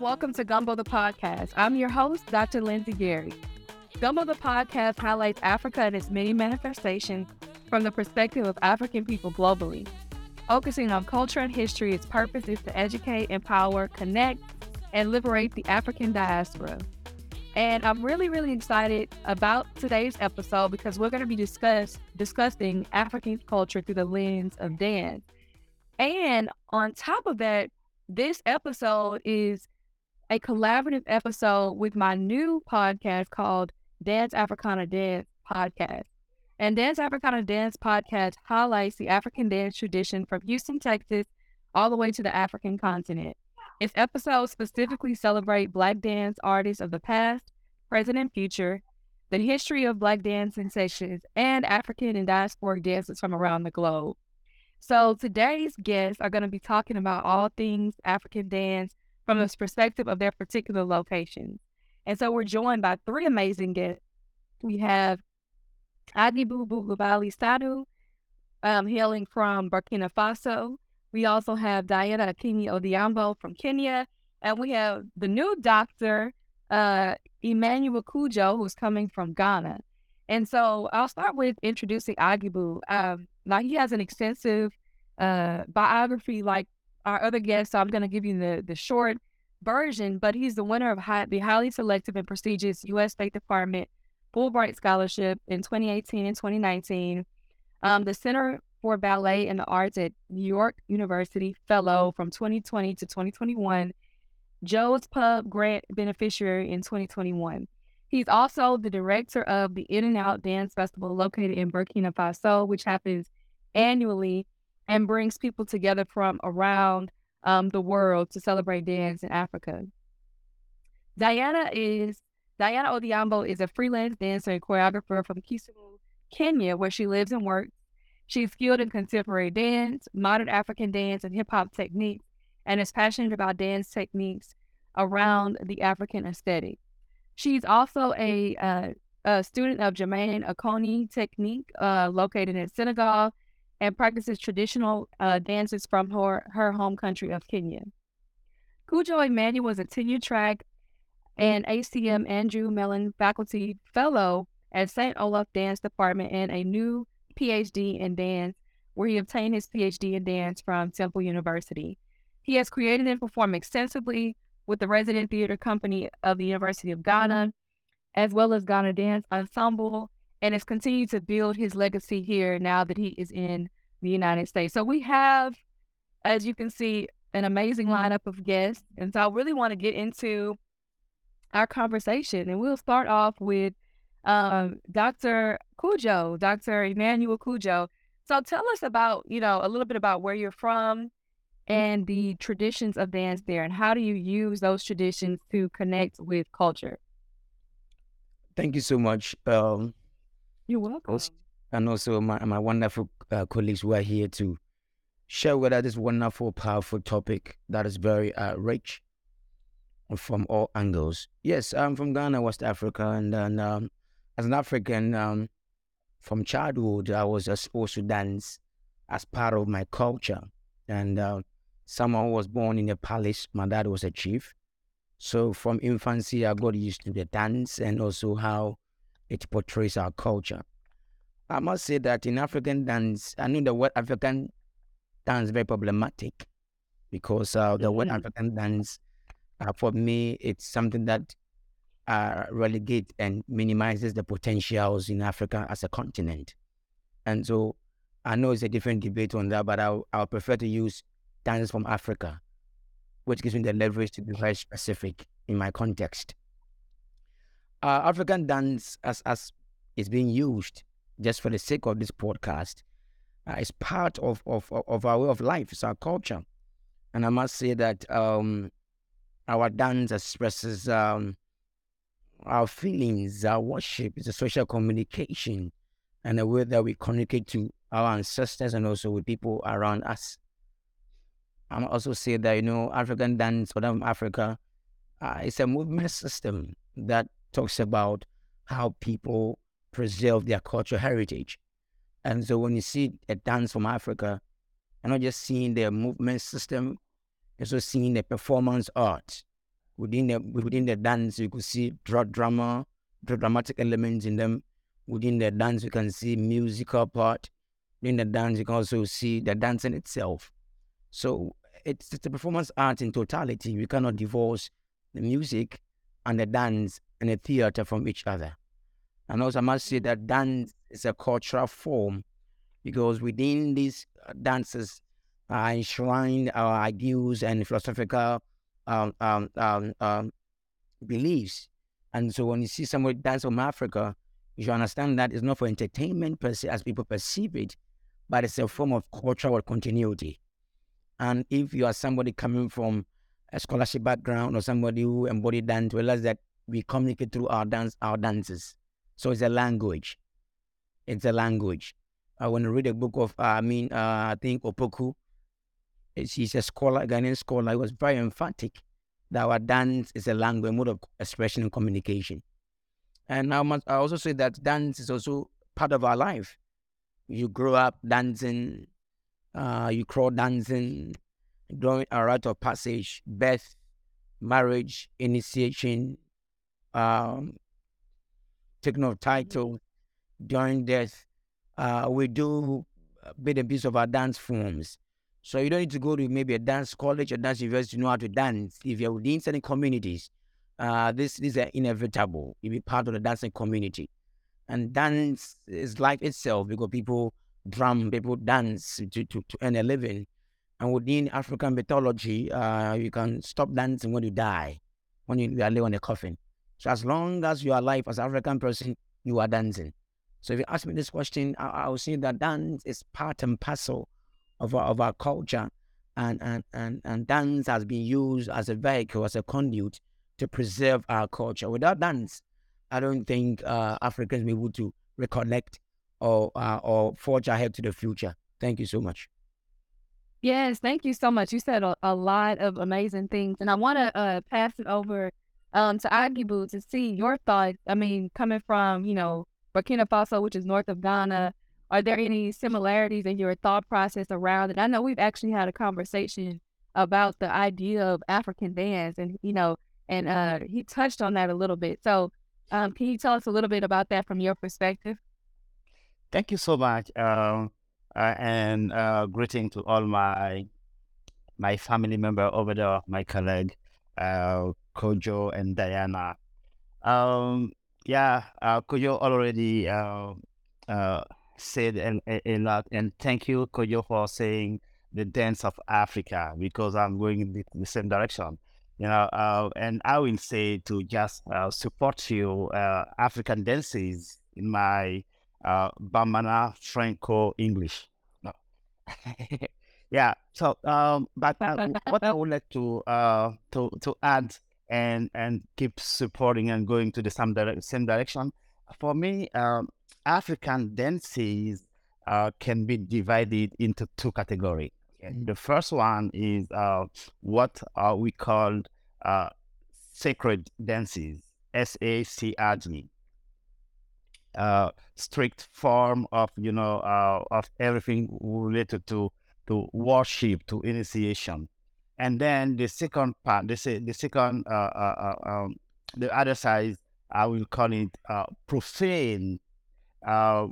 welcome to Gumbo the Podcast. I'm your host, Dr. Lindsay Gary. Gumbo the Podcast highlights Africa and its many manifestations from the perspective of African people globally. Focusing on culture and history, its purpose is to educate, empower, connect, and liberate the African diaspora. And I'm really, really excited about today's episode because we're going to be discuss, discussing African culture through the lens of dance. And on top of that, this episode is a collaborative episode with my new podcast called Dance Africana Dance Podcast. And Dance Africana Dance Podcast highlights the African dance tradition from Houston, Texas, all the way to the African continent. Its episodes specifically celebrate Black dance artists of the past, present, and future, the history of Black dance sensations, and African and diasporic dances from around the globe. So today's guests are going to be talking about all things African dance from the perspective of their particular locations. And so we're joined by three amazing guests. We have Aguibou Bougobali Sanou, um, hailing from Burkina Faso. We also have Diana Akinyi Odhiambo from Kenya. And we have the new doctor, uh, Emmanuel Cudjoe, who's coming from Ghana. And so I'll start with introducing Agibu. Um, now, he has an extensive uh, biography like our other guests, so I'm going to give you the, the short version, but he's the winner of high, the highly selective and prestigious U.S. State Department Fulbright Scholarship in 2018 and 2019. Um, the Center for Ballet and the Arts at New York University Fellow from 2020 to 2021, Joe's Pub Grant beneficiary in 2021. He's also the director of the In and Out Dance Festival located in Burkina Faso, which happens annually and brings people together from around um, the world to celebrate dance in Africa. Diana is Diana Odhiambo is a freelance dancer and choreographer from Kisumu, Kenya, where she lives and works. She's skilled in contemporary dance, modern African dance, and hip hop techniques, and is passionate about dance techniques around the African aesthetic. She's also a, uh, a student of Germaine Acogny technique, uh, located in Senegal, and practices traditional uh, dances from her, her home country of Kenya. Cudjoe Emmanuel was a tenure track and ACM Andrew Mellon Faculty Fellow at St. Olaf Dance Department and a new PhD in dance, where he obtained his PhD in dance from Temple University. He has created and performed extensively with the resident theater company of the University of Ghana, as well as Ghana Dance Ensemble, and has continued to build his legacy here now that he is in the United States. So we have, as you can see, an amazing lineup of guests. And so I really want to get into our conversation. And we'll start off with um, Dr. Cudjoe, Dr. Emmanuel Cudjoe. So tell us about, you know, a little bit about where you're from and the traditions of dance there and how do you use those traditions to connect with culture? Thank you so much. Um, you're welcome. And also my, my wonderful uh, colleagues who are here to share with us this wonderful, powerful topic that is very uh, rich from all angles. Yes, I'm from Ghana, West Africa, and then um, as an African, um, from childhood, I was supposed to dance as part of my culture. And uh, someone was born in a palace. My dad was a chief. So from infancy, I got used to the dance and also how it portrays our culture. I must say that in African dance, I know the word African dance is very problematic because uh, the mm-hmm. word African dance uh, for me, it's something that uh, relegate and minimizes the potentials in Africa as a continent. And so I know it's a different debate on that, but I'll, I'll prefer to use dance from Africa, which gives me the leverage to be very specific in my context. Uh, African dance, as, as is being used just for the sake of this podcast, uh, is part of, of, of our way of life, it's our culture. And I must say that um, our dance expresses um, our feelings, our worship, it's a social communication and a way that we communicate to our ancestors and also with people around us. I'm also say that, you know, African dance, Southern Africa, uh, it's a movement system that talks about how people preserve their cultural heritage. And so when you see a dance from Africa, you're not just seeing the movement system, also seeing the performance art, within the within the dance you could see drama, dramatic elements in them. Within the dance you can see musical part. Within the dance you can also see the dancing itself. So it's, it's a performance art in totality. We cannot divorce the music and the dance and the theater from each other. And also I must say that dance is a cultural form because within these uh, dances uh, enshrine our ideals and philosophical um, um, um, um, beliefs. And so when you see somebody dance from Africa, you should understand that it's not for entertainment per se, as people perceive it, but it's a form of cultural continuity. And if you are somebody coming from a scholarship background or somebody who embodied dance, realize that we communicate through our dance, our dances. So it's a language. It's a language. I want to read a book of, uh, I mean, uh, I think Opoku, she's a scholar, a Ghanaian scholar. He was very emphatic that our dance is a language, mode of expression and communication. And I must I also say that dance is also part of our life. You grow up dancing, uh, you crawl dancing, during a rite of passage, birth, marriage, initiation, um, taking title, during death. Uh, we do bit and piece of our dance forms. So you don't need to go to maybe a dance college or dance university to know how to dance. If you're within certain communities, uh, this, this is inevitable. You be part of the dancing community. And dance is life itself because people drum, people dance to, to, to earn a living. And within African mythology, uh, you can stop dancing when you die, when you, are laying on a coffin. So as long as you are alive as an African person, you are dancing. So if you ask me this question, I, I will say that dance is part and parcel of our, of our culture. And, and, and, and dance has been used as a vehicle, as a conduit to preserve our culture. Without dance, I don't think uh, Africans will be able to reconnect or uh, or forge ahead to the future. Thank you so much. Yes, thank you so much. You said a, a lot of amazing things. and I want to uh, pass it over um, to Aguibou to see your thoughts. I mean, coming from you know Burkina Faso, which is north of Ghana, are there any similarities in your thought process around it? I know we've actually had a conversation about the idea of African dance, and you know, and uh, he touched on that a little bit. So, um, can you tell us a little bit about that from your perspective? Thank you so much, uh, uh, and uh, greeting to all my my family member over there, my colleague uh, Kojo and Diana. Um, yeah, uh, Kojo already uh, uh, said a, a, lot, and thank you, Kojo, for saying the dance of Africa because I'm going in the, the same direction. You know, uh, and I will say to just uh, support you, uh, African dances in my Bambara Franco English. No. yeah. So, um, but what I would like to to to add and and keep supporting and going to the same, dire- same direction. For me, um, African dances uh, can be divided into two categories. Mm-hmm. The first one is uh, what uh, we call uh, sacred dances, S A C R G uh, strict form of you know uh, of everything related to to worship to initiation and then the second part the, the second uh, uh, uh, um, the other side i will call it uh, profane uh,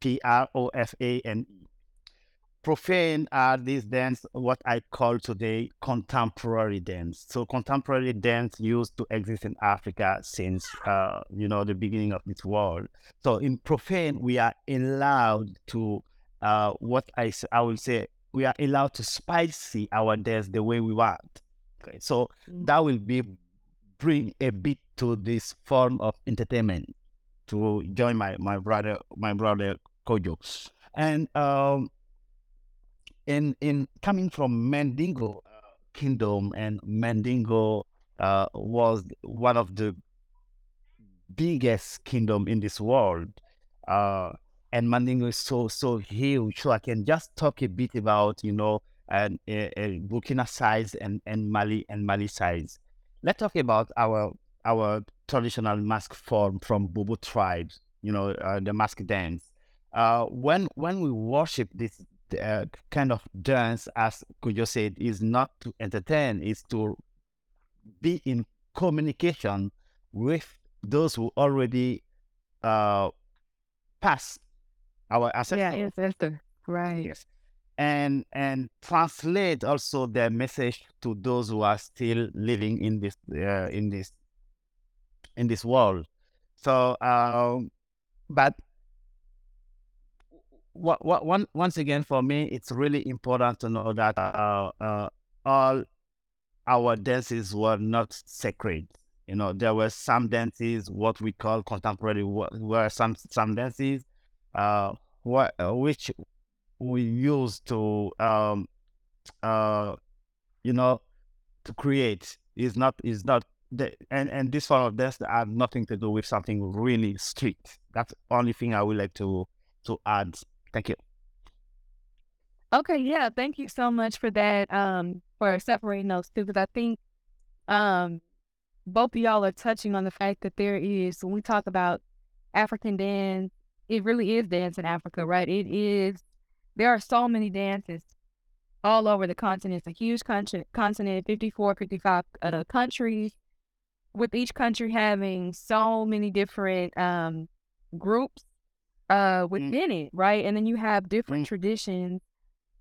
p-r-o-f-a-n-e profane are these dance what I call today contemporary dance. So contemporary dance used to exist in Africa since uh, you know the beginning of this world. So in profane we are allowed to what I I will say we are allowed to spicy our dance the way we want. Okay, so mm. that will be bring a bit to this form of entertainment to join my my brother my brother Kojo. And um, in in coming from Mandingo uh, kingdom, and Mandingo uh, was one of the biggest kingdom in this world. Uh, and Mandingo is so so huge. So I can just talk a bit about you know and uh, Burkina size and and Mali and Mali size. Let's talk about our our traditional mask form from Bobo tribes. You know uh, the mask dance. Uh, when when we worship this uh, kind of dance, as Kojo said, is not to entertain, is to be in communication with those who already uh, passed our ancestors. Yeah, ancestor. Right. Yes. And and translate also their message to those who are still living in this uh, in this in this world. So, um, but what, what, one, once again, for me, it's really important to know that uh, uh, all our dances were not sacred. You know, there were some dances, what we call contemporary, were some some dances, uh, what, uh, which we use to, um, uh, you know, to create. Is not is not the, and and this form of dance have nothing to do with something really strict. That's the only thing I would like to to add. Thank you. Okay, yeah, thank you so much for that. Um, for separating those two, because I think, um, both of y'all are touching on the fact that there is when we talk about African dance, it really is dance in Africa, right? It is. There are so many dances all over the continent. It's a huge continent, continent 54, 55 uh, countries with each country having so many different um, groups uh, mm. within mm. it, right? And then you have different mm. traditions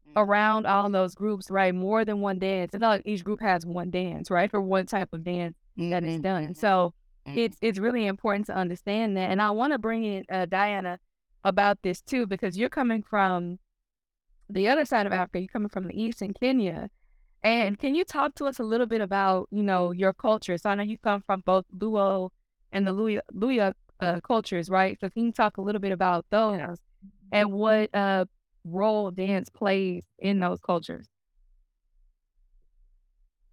mm. around all those groups, right? More than one dance. It's not like each group has one dance, right? For one type of dance mm-hmm. that is done. Mm-hmm. So mm-hmm. It's it's really important to understand that. And I want to bring in uh, Diana about this too, because you're coming from the other side of Africa. You're coming from the east in Kenya, and can you talk to us a little bit about, you know, your culture? So I know you come from both Luo and the Luya, Luya uh, cultures, right? So can you talk a little bit about those and what uh, role dance plays in those cultures?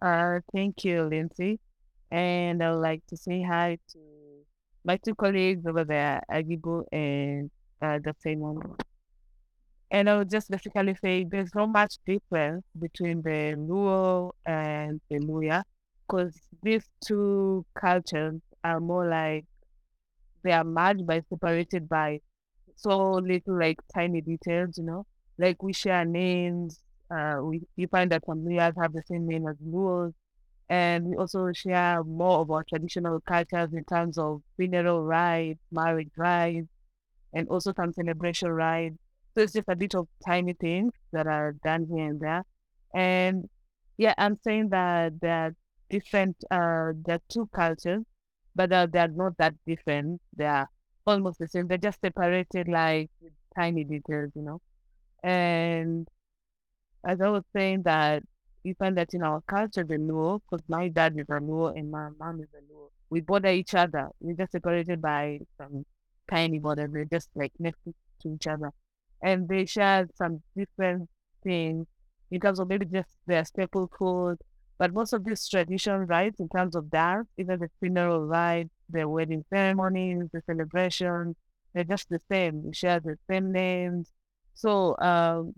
Uh, thank you, Lindsay. And I would like to say hi to my two colleagues over there, Aguibou and uh, Dr. Imam. And I would just basically say there's not much difference between the Luo and the Luya because these two cultures are more like they are merged by separated by so little like tiny details, you know. Like we share names. Uh, we you find that some Luyas have the same name as Luos, and we also share more of our traditional cultures in terms of funeral rites, marriage rites, and also some celebration rites. So it's just a bit of tiny things that are done here and there. And yeah, I'm saying that they're different, uh, they're two cultures, but uh, they're not that different. They're almost the same. They're just separated like tiny details, you know. And as I was saying that we find that in our culture, the Luo, because my dad is a Luo and my mom is a Luo, we border each other. We're just separated by some tiny border. We're just like next to each other and they share some different things in terms of maybe just their staple food. But most of these tradition rites in terms of dance, even the funeral rites, the wedding ceremonies, the celebrations, they're just the same. We share the same names. So um,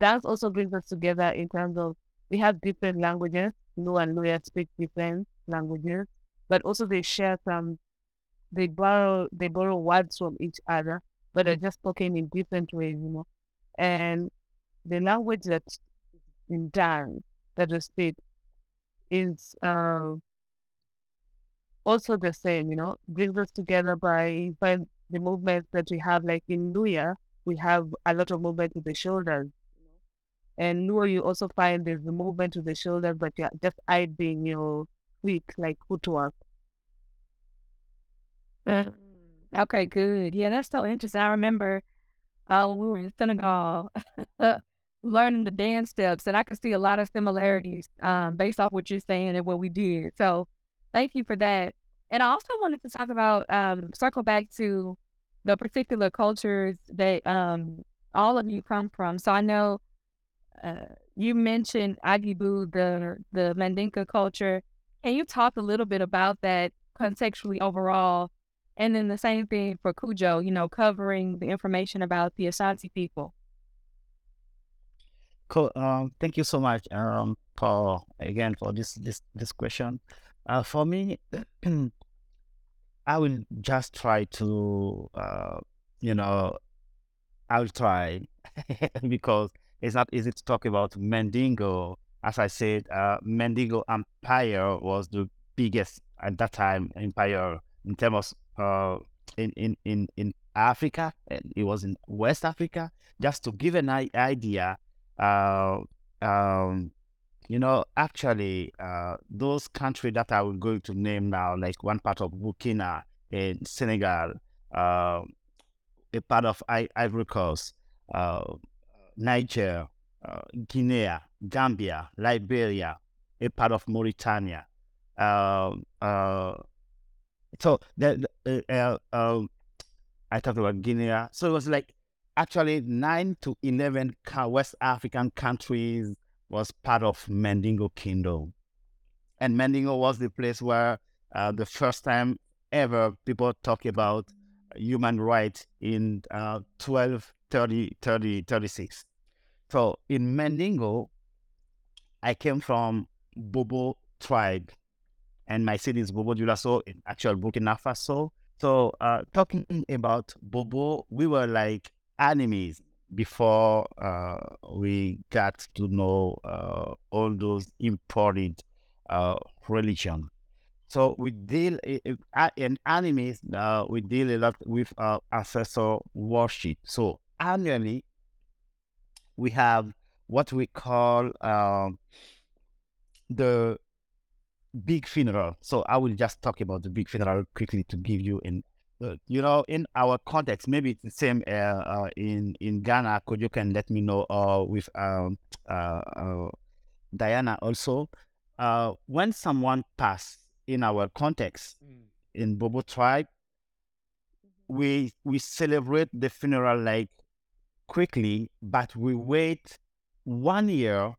dance also brings us together in terms of we have different languages. Luo and Luya speak different languages, but also they share some. They borrow they borrow words from each other but they're just spoken in different ways, you know. And the language that's in dance that we speak is uh, also the same, you know, brings us together by, by the movements that we have, like in Luya, we have a lot of movement with the shoulders. And Luo, you also find there's the movement to the shoulders, but you're just hiding your feet, like footwork. Uh, Okay, good. Yeah, that's so interesting. I remember uh, we were in Senegal learning the dance steps, and I could see a lot of similarities um, based off what you're saying and what we did. So thank you for that. And I also wanted to talk about, um, circle back to the particular cultures that um, all of you come from. So I know uh, you mentioned Aguibou, the, the Mandinka culture. Can you talk a little bit about that contextually overall? And then the same thing for Cudjoe, you know, covering the information about the Ashanti people. Cool. Um, thank you so much, um, again for this this this question. Uh, for me, I will just try to, uh, you know, I'll try because it's not easy to talk about Mandingo. As I said, uh, Mandingo Empire was the biggest at that time empire in terms of uh, in, in, in, in Africa. And it was in West Africa. Just to give an idea, uh, um, you know, actually, uh, those countries that I will going to name now, like one part of Burkina in Senegal, uh, a part of I- Ivory Coast, uh, Niger, uh, Guinea, Gambia, Liberia, a part of Mauritania. Uh, uh, so the, uh, um, I talked about Guinea. So it was like actually nine to eleven West African countries was part of Mandingo Kingdom, and Mandingo was the place where uh, the first time ever people talk about human rights in uh, 12, 30, 30, 36. So in Mandingo, I came from Bobo tribe, and my city is Bobo Dioulasso in actual Burkina Faso. So uh, talking about Bobo, we were like enemies before uh, we got to know uh, all those imported uh, religion. So we deal in enemies. Uh, we deal a lot with uh, ancestor worship. So annually, we have what we call um, the big funeral. So I will just talk about the big funeral quickly to give you in, uh, you know, in our context. Maybe it's the same uh, uh, in in Ghana. Could you can let me know uh, with um, uh, uh, Diana also. When someone passed in our context mm. in Bobo tribe, mm-hmm. we we celebrate the funeral like quickly, but we wait one year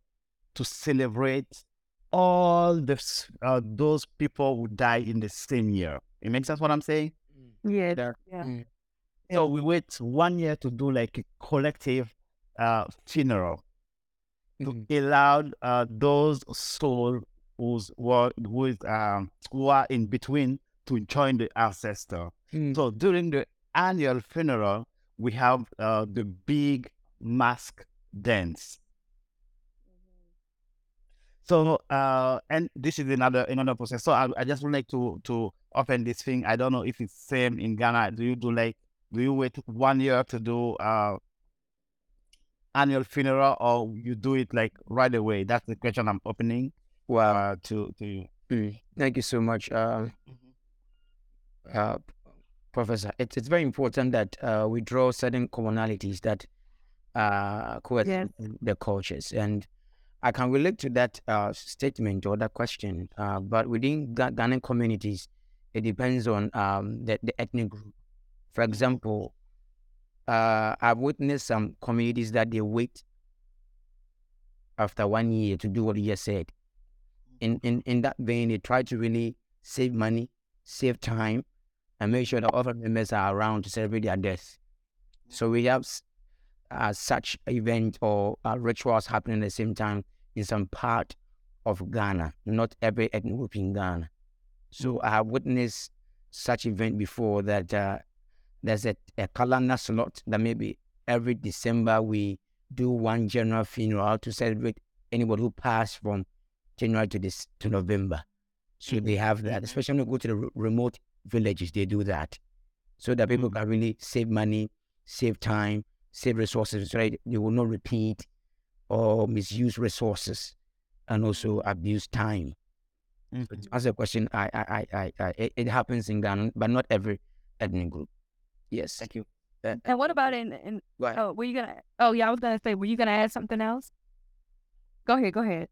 to celebrate all this, uh, those people who die in the same year. It makes sense what I'm saying? Mm. Yeah. Yeah. Mm. So we wait one year to do like a collective uh, funeral mm. to allow uh, those souls who's who is um, who are in between to join the ancestor. Mm. So during the annual funeral, we have uh, the big mask dance. So, uh, and this is another another process. So, I, I just would like to to open this thing. I don't know if it's same in Ghana. Do you do like do you wait one year to do uh annual funeral, or you do it like right away? That's the question I'm opening. Well, uh, to to you. Mm, thank you so much, uh, mm-hmm. uh, Professor. It's it's very important that uh, we draw certain commonalities that uh, yes. the cultures and I can relate to that uh, statement or that question. Uh, but within Ghanaian communities, it depends on um, the, the, ethnic group. For example, uh, I've witnessed some communities that they wait after one year to do what you just said. In, in, in that vein, they try to really save money, save time, and make sure that other members are around to celebrate their death. So we have uh, such event or uh, rituals happening at the same time in some part of Ghana, not every ethnic group in Ghana. So I have witnessed such event before that uh, there's a, a calendar slot that maybe every December we do one general funeral to celebrate anybody who passed from January to this to November. So they have that, mm-hmm. especially when you go to the r- remote villages, they do that. So that people mm. can really save money, save time, save resources, so they will not repeat or misuse resources and also mm-hmm. abuse time. Mm-hmm. As a question, I, I, I, I, I it, it, happens in Ghana, but not every ethnic group. Yes. Thank you. Uh, and what about in, in oh, were you gonna, oh yeah, I was gonna say, were you gonna add something else? Go ahead, go ahead.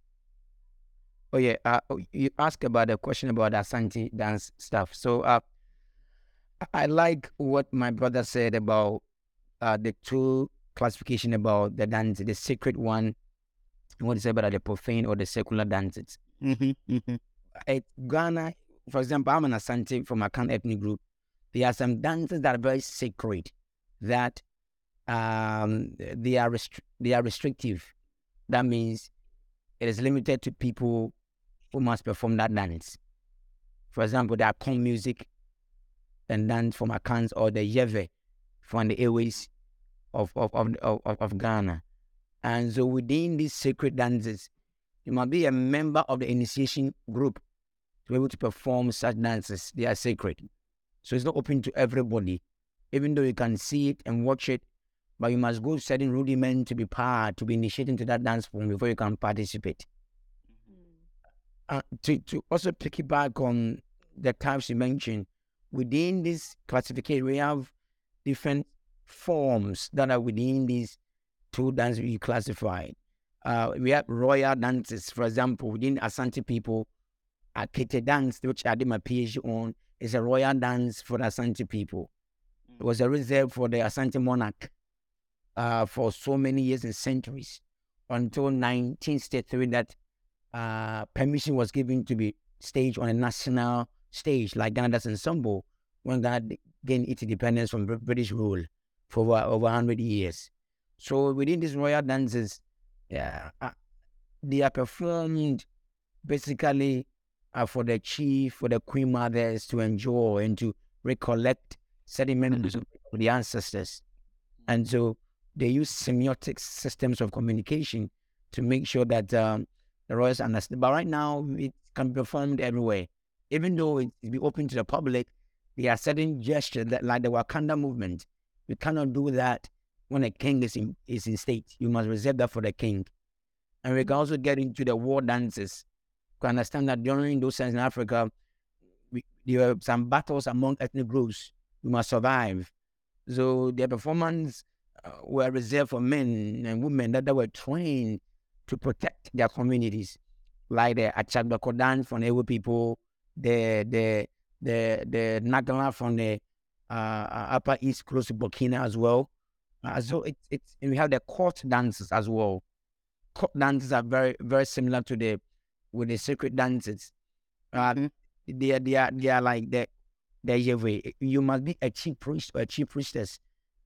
Oh yeah, uh, oh, you asked about the question about Asante dance stuff. So uh, I like what my brother said about uh, the two classification about the dance, the sacred one, what is about the profane or the secular dances. Mm-hmm, mm-hmm. At Ghana, for example, I'm an Asante from a Akan ethnic group. There are some dances that are very sacred, that um, they are restri- they are restrictive. That means it is limited to people who must perform that dance. For example, the Akom music and dance from Akans or the Yeve from the Airways of, of, of, of, of Ghana. And so within these sacred dances, you must be a member of the initiation group to be able to perform such dances. They are sacred. So it's not open to everybody, even though you can see it and watch it, but you must go certain rudiment to be part, to be initiated into that dance form before you can participate. Uh, to, to also piggyback on the types you mentioned, within this classification, we have different forms that are within these two dances we classified. Uh, we have royal dances, for example, within Asante people, Akete dance, which I did my PhD on, is a royal dance for the Asante people. It was a reserve for the Asante monarch uh, for so many years and centuries until 1963 that uh, permission was given to be staged on a national stage like Ghana's ensemble when Ghana gained its independence from British rule for over, over 100 years. So within these royal dances, yeah, uh, they are performed basically uh, for the chief, for the queen mothers to enjoy and to recollect certain memories of the ancestors. And so they use semiotic systems of communication to make sure that um, royals understand. But right now, it can be performed everywhere. Even though it be open to the public, there are certain gestures that, like the Wakanda movement, you cannot do that when a king is in, is in state. You must reserve that for the king. And we can also get into the war dances. You understand that during those times in Africa, we, there were some battles among ethnic groups. We must survive. So their performance uh, were reserved for men and women that, that were trained to protect their communities, like the Achagba dance from the Ewe people, the the the the Nagala from the uh, uh, Upper East close to Burkina as well. Uh, so it's it's and we have the court dances as well. Court dances are very very similar to the with the sacred dances. Uh, mm-hmm. They are they are they are like the the You must be a chief priest or a chief priestess.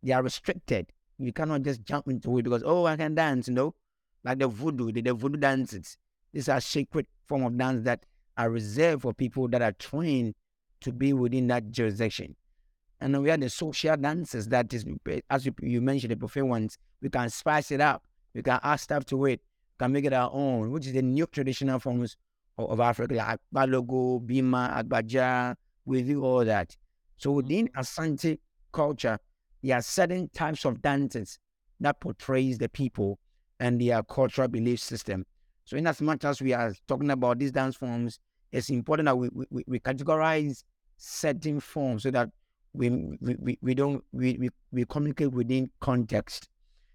They are restricted. You cannot just jump into it because oh I can dance. You know, like the voodoo, the, the voodoo dances. These are sacred form of dance that are reserved for people that are trained to be within that jurisdiction. And then we have the social dances that is, as you, you mentioned, the buffet ones. We can spice it up. We can add stuff to it. We can make it our own, which is the new traditional forms of, of Africa, like Balogo, Bima, Agbadza. We do all that. So within mm-hmm. Asante culture, there are certain types of dances that portrays the people and their cultural belief system. So in as much as we are talking about these dance forms, it's important that we, we, we categorize certain forms so that we we, we don't we, we, we communicate within context.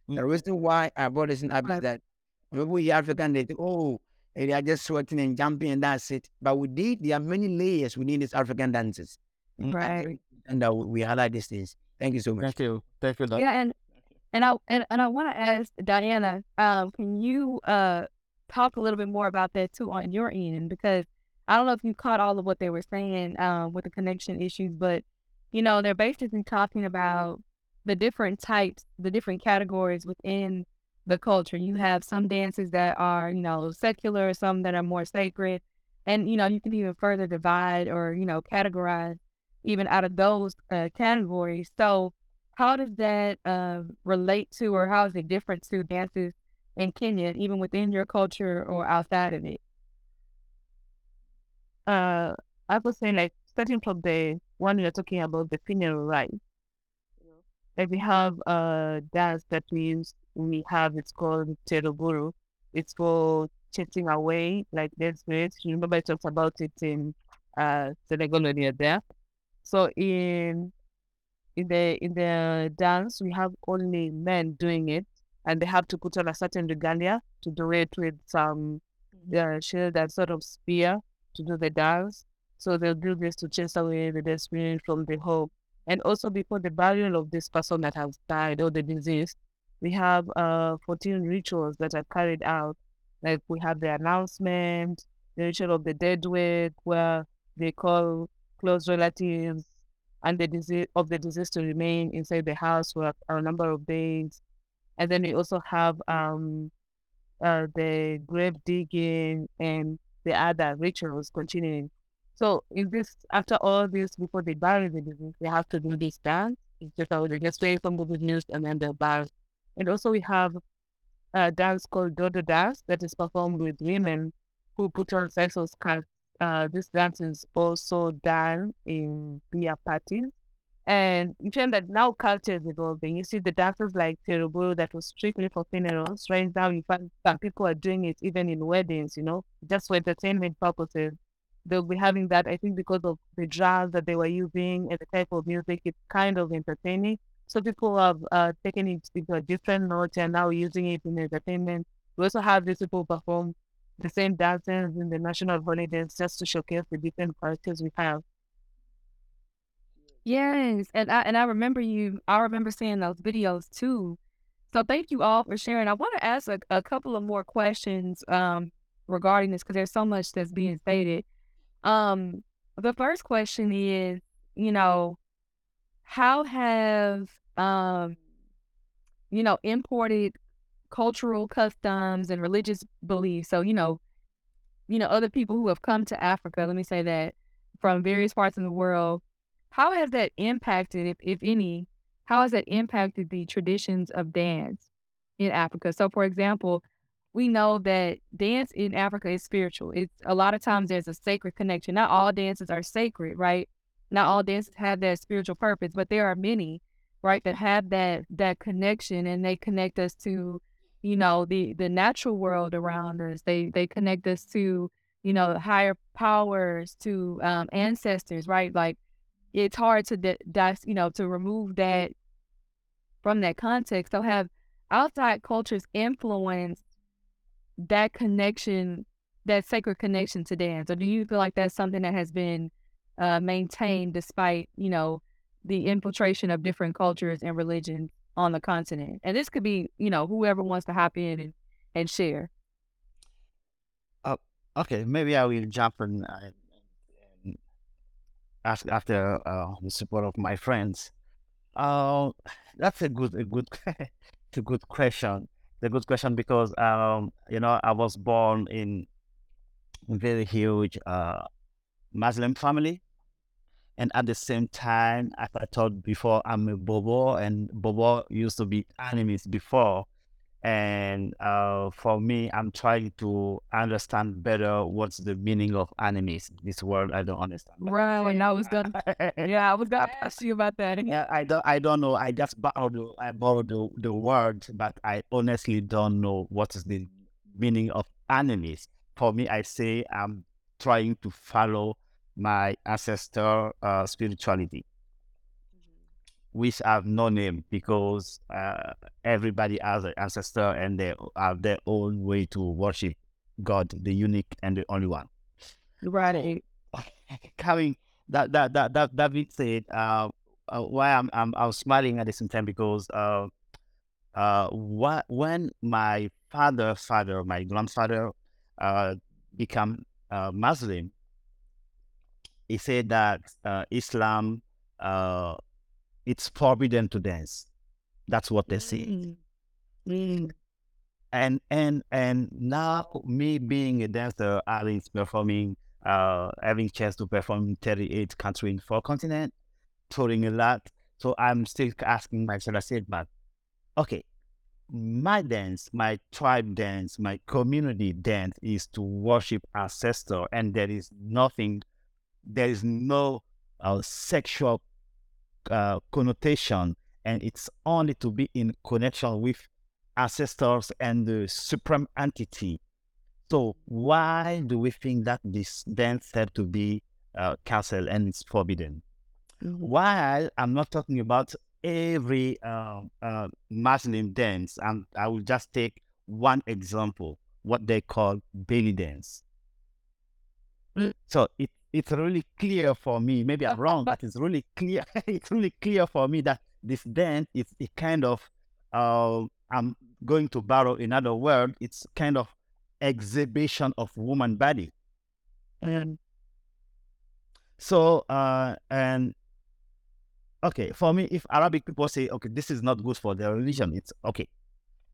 Mm-hmm. The reason why I brought this up is that we African they think, oh, they are just sweating and jumping and that's it. But we did there are many layers within these African dances. Right. And uh, we highlight these things. Thank you so much. Thank you. Thank you. Yeah, and and I and, and I want to ask Diana, um, can you uh talk a little bit more about that too on your end because I don't know if you caught all of what they were saying um, with the connection issues, but you know, they're basically talking about the different types, the different categories within the culture. You have some dances that are, you know, secular, some that are more sacred. And, you know, you can even further divide or, you know, categorize even out of those uh, categories. So, how does that uh, relate to, or how is it different to dances in Kenya, even within your culture or outside of it? Uh, I was saying, like, starting from the one you're talking about, the funeral rite. Like we have a dance that we use, we have, it's called Teroburu. It's for chasing away like dead spirits. You remember I talked about it in uh, Senegal when you're there. So in in the in the dance, we have only men doing it, and they have to put on a certain regalia to do it with some mm-hmm. uh, shield and sort of spear to do the dance. So they'll do this to chase away the dead spirit from the home. And also before the burial of this person that has died or the disease, we have uh 14 rituals that are carried out. Like we have the announcement, the ritual of the dead weight, where they call close relatives and the disease of the disease to remain inside the house for a number of days. And then we also have um uh, the grave digging and the other rituals continuing. So in this, after all this, before they bury the disease, they have to do this dance. It's just how they straight from the good news and then they'll bury. And also we have a dance called Dodo dance that is performed with women who put on sexual skirts uh, this dance is also done in beer parties. And you find that now culture is evolving. You see the dances like Terubu that was strictly for funerals. Right now, you find some people are doing it even in weddings, you know, just for entertainment purposes. They'll be having that, I think, because of the drums that they were using and the type of music, it's kind of entertaining. So people have uh, taken it into a different note and now using it in entertainment. We also have these people perform the same dances in the national holidays just to showcase the different cultures we have. Yes, and I and I remember you. I remember seeing those videos too. So thank you all for sharing. I want to ask a, a couple of more questions um, regarding this because there's so much that's being stated. Um, the first question is, you know, how have um, you know, imported cultural customs and religious beliefs. So, you know, you know, other people who have come to Africa, let me say that, from mm-hmm. various parts of the world, how has that impacted, if, if any, how has that impacted the traditions of dance in Africa? So, for example, we know that dance in Africa is spiritual. It's a lot of times there's a sacred connection. Not all dances are sacred, right? Not all dances have that spiritual purpose, but there are many, right, that have that that connection and they connect us to you know the the natural world around us they they connect us to you know higher powers to um, ancestors right? Like it's hard to di- you know to remove that from that context. So have outside cultures influence that connection that sacred connection to dance? Or do you feel like that's something that has been uh, maintained despite you know the infiltration of different cultures and religions on the continent. And this could be, you know, whoever wants to hop in and, and share. Uh, okay, maybe I will jump in uh, and ask after uh, the support of my friends. Uh, that's a good, a good, a good question. The good question because um, you know, I was born in a very huge uh, Muslim family and at the same time, as I told before, I'm a Bobo, and Bobo used to be enemies before. And uh, for me, I'm trying to understand better what's the meaning of enemies. This word I don't understand. Right, and I was gonna, yeah, I was gonna ask you about that. Yeah, I don't, I don't know. I just borrowed, I borrowed the, the word, but I honestly don't know what is the meaning of enemies. For me, I say I'm trying to follow my ancestor uh, spirituality, mm-hmm. which have no name because uh, everybody has an ancestor and they have their own way to worship God, the unique and the only one. Right. Coming that that that that that being said, uh, uh, why I'm, I'm I'm smiling at the same time because uh uh what when my father father my grandfather uh become uh, Muslim he said that uh, Islam uh, it's forbidden to dance. That's what they say. Mm. Mm. And and and now me being a dancer, having performing, uh, having chance to perform in 38 countries in four continents, touring a lot. So I'm still asking myself. I said, but okay, my dance, my tribe dance, my community dance is to worship ancestor, and there is nothing there is no uh, sexual uh, connotation, and it's only to be in connection with ancestors and the supreme entity. So why do we think that this dance had to be uh, cancelled and it's forbidden? Mm-hmm. While I'm not talking about every uh, uh, Muslim dance, and I will just take one example, what they call belly dance. Mm. So it it's really clear for me. Maybe I'm wrong, but it's really clear. it's really clear for me that this dance is a kind of uh, I'm going to borrow another word. It's kind of exhibition of woman body. And so uh, and okay, for me, if Arabic people say, okay, this is not good for their religion, it's okay.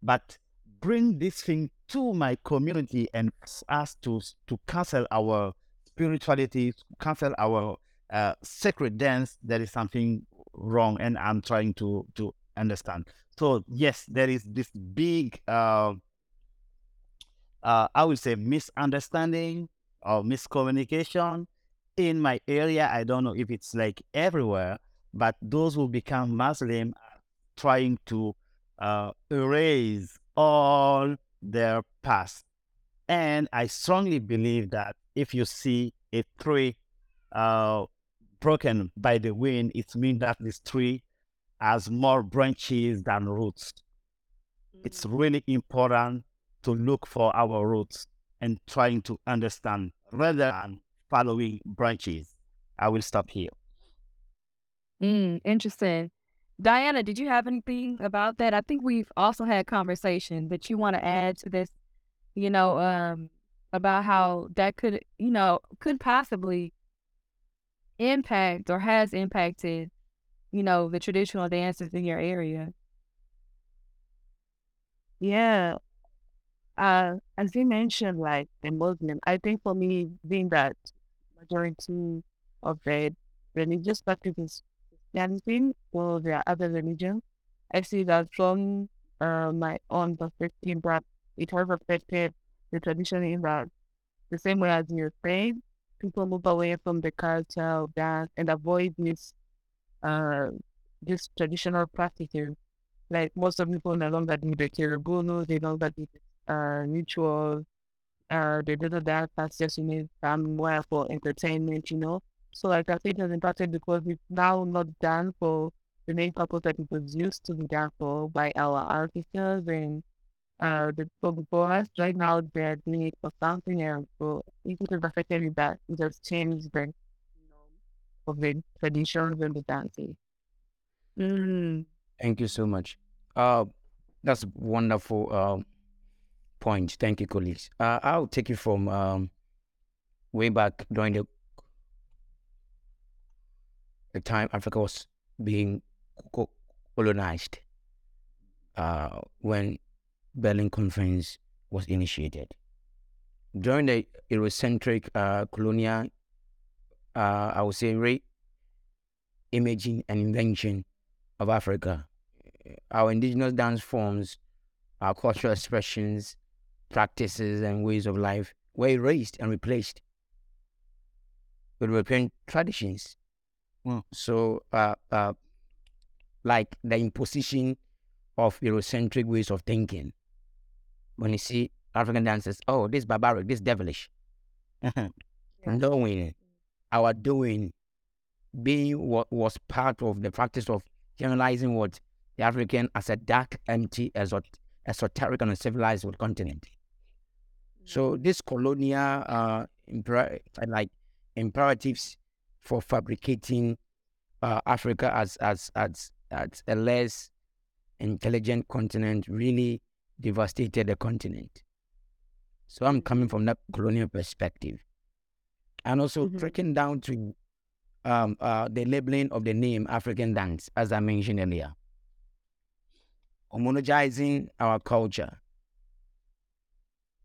But bring this thing to my community and ask to to cancel our spirituality, cancel our uh, sacred dance, there is something wrong, and I'm trying to to understand. So yes, there is this big, uh, uh, I would say, misunderstanding or miscommunication in my area. I don't know if it's like everywhere, but those who become Muslim trying to uh, erase all their past. And I strongly believe that if you see a tree uh, broken by the wind, it means that this tree has more branches than roots. It's Mm. really important to look for our roots and trying to understand rather than following branches. I will stop here. Mm, interesting. Diana, did you have anything about that? I think we've also had conversation that you want to add to this, you know, um, about how that could, you know, could possibly impact or has impacted, you know, the traditional dances in your area. Yeah. Uh, as you mentioned, like the Muslim, I think for me, being that majority of the religious practices Christianity or there are other religions, I see that from uh, my own perspective that it has affected the tradition in that the same way as you're saying, people move away from the culture of dance and avoid this uh this traditional practices. Like most of people no longer do the kiribunu, they no longer do uh rituals, uh they do the dance that's just you know somewhere for entertainment, you know. So like I think it has impacted because it's now not done for the main purpose that it was used to be done for by our ancestors and uh the people before us. Right now they're doing it for something else. So it has affected with that. It has changed the you know, of the traditions and the dancing. Mm. Thank you so much. Uh, that's wonderful um, point. Thank you, colleagues. Uh, I'll take you from um, way back during the the time Africa was being colonized. Uh, when Berlin Conference was initiated. During the Eurocentric uh, colonial, uh, I would say, re- imaging and invention of Africa, our indigenous dance forms, our cultural expressions, practices, and ways of life were erased and replaced with European traditions. Mm. So, uh, uh, like the imposition of Eurocentric ways of thinking. When you see African dancers, oh, this barbaric, this devilish, Yeah. knowing our doing being what was part of the practice of generalizing what the African as a dark, empty, esot- esoteric, and uncivilized continent. So this colonial uh, imper- like imperatives for fabricating uh, Africa as as as as a less intelligent continent really devastated the continent. So I'm coming from that colonial perspective, and also Mhm. tricking down to um, uh, the labeling of the name African dance, as I mentioned earlier, homogenizing our culture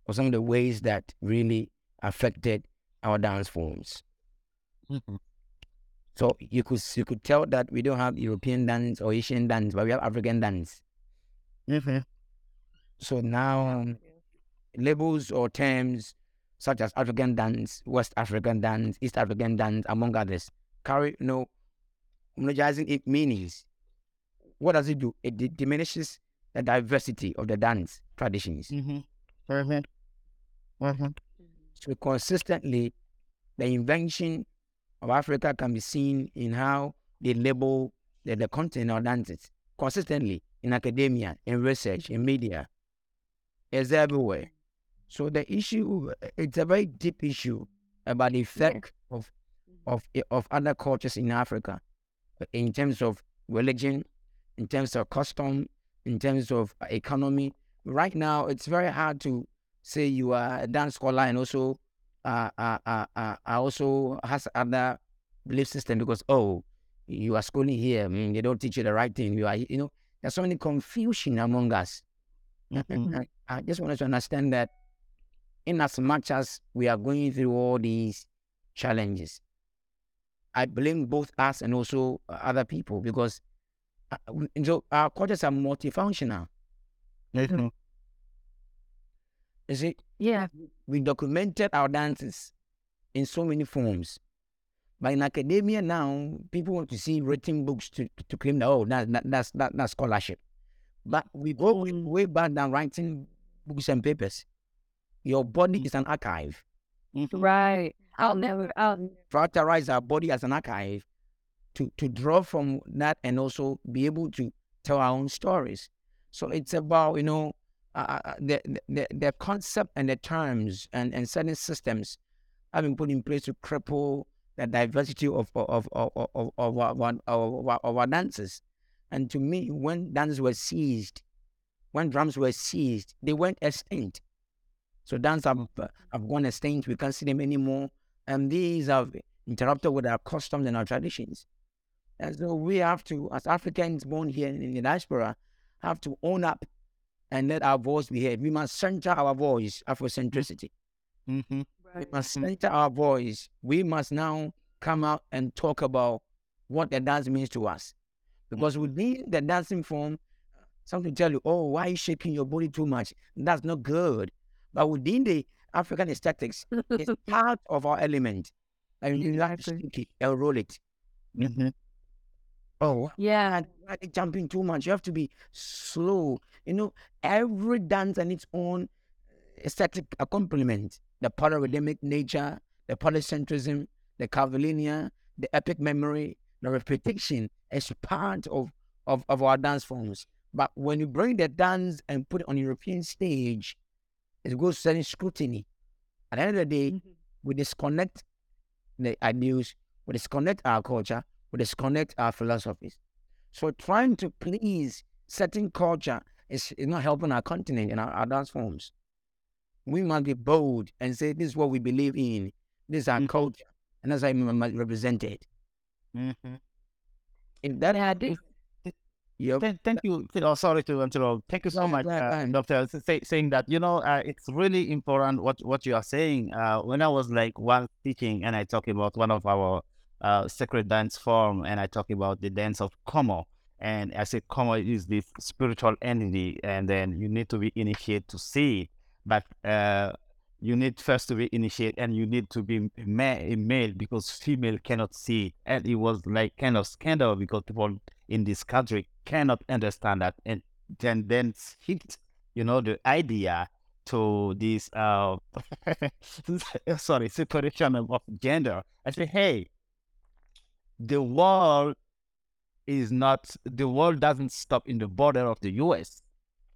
or some of the ways that really affected our dance forms. Mhm. So you could you could tell that we don't have European dance or Asian dance, but we have African dance. Mhm. So now um, labels or terms such as African dance, West African dance, East African dance, among others, carry you know homogenizing it meanings. What does it do? It di- diminishes the diversity of the dance traditions. Mhm. Mhm. Mhm. So consistently, the invention of Africa can be seen in how they label the, the content of dances consistently in academia, in research, in media. It's everywhere. So the issue, it's a very deep issue about the effect of, of of other cultures in Africa in terms of religion, in terms of custom, in terms of economy. Right now, it's very hard to say you are a dance scholar and also uh, uh, uh, uh, uh, also has other belief system because oh you are schooling here mm, they don't teach you the right thing you are you know there's so many confusion among us Mhm. I, I just want us to understand that in as much as we are going through all these challenges I blame both us and also uh, other people because uh, so our cultures are multifunctional Mhm. you see Yeah. we documented our dances in so many forms. But in academia now, people want to see written books to, to claim that, oh, that, that, that's, that, that's scholarship. But we go way, way back than writing books and papers. Your body is an archive. Mhm. Right. I'll never. I'll, Characterize our body as an archive to, to draw from that and also be able to tell our own stories. So it's about, you know, uh, uh, the, the, the concept and the terms and, and certain systems have been put in place to cripple the diversity of, of, of, of, of, of, our, of, our, of our dances. And to me, when dances were seized, when drums were seized, they went extinct. So dance have, have gone extinct. We can't see them anymore. And these have interrupted with our customs and our traditions. And so we have to, as Africans born here in the diaspora, have to own up and let our voice be heard. We must center our voice, Afrocentricity. Mhm. We must Mm. center our voice. We must now come out and talk about what the dance means to us. Because within the dancing form, some will tell you, oh, why are you shaking your body too much? That's not good. But within the African aesthetics, it's part of our element. And you have to shake it and roll it. Mhm. Oh, yeah. why why are jumping too much? You have to be slow. You know, every dance and its own aesthetic accompaniment. The polyrhythmic nature, the polycentrism, the curvilinear, the epic memory, the repetition is part of, of, of our dance forms. But when you bring the dance and put it on European stage, it goes certain scrutiny. At the end of the day, we disconnect the ideals, we disconnect our culture, we disconnect our philosophies. So trying to please certain culture is, is not helping our continent and our, our dance forms. We must be bold and say this is what we believe in. This is our Mhm. culture, and that's how we must represent it. Mhm. In that, Yeah, I do. Yep. Thank, thank you. Oh, sorry to interrupt. Thank you so Yeah, much, uh. Doctor, say, saying that. You know, uh, it's really important what what you are saying. Uh, when I was like one teaching, and I talk about one of our uh, sacred dance form, and I talk about the dance of Komo, and I said Komo is this spiritual entity, and then you need to be initiated to see it, but uh, you need first to be initiated, and you need to be ma- male because female cannot see it, and it was like kind of scandal because people in this country cannot understand that and then then hit you know the idea to this uh sorry separation of, gender. I say hey the world is not the world doesn't stop in the border of the us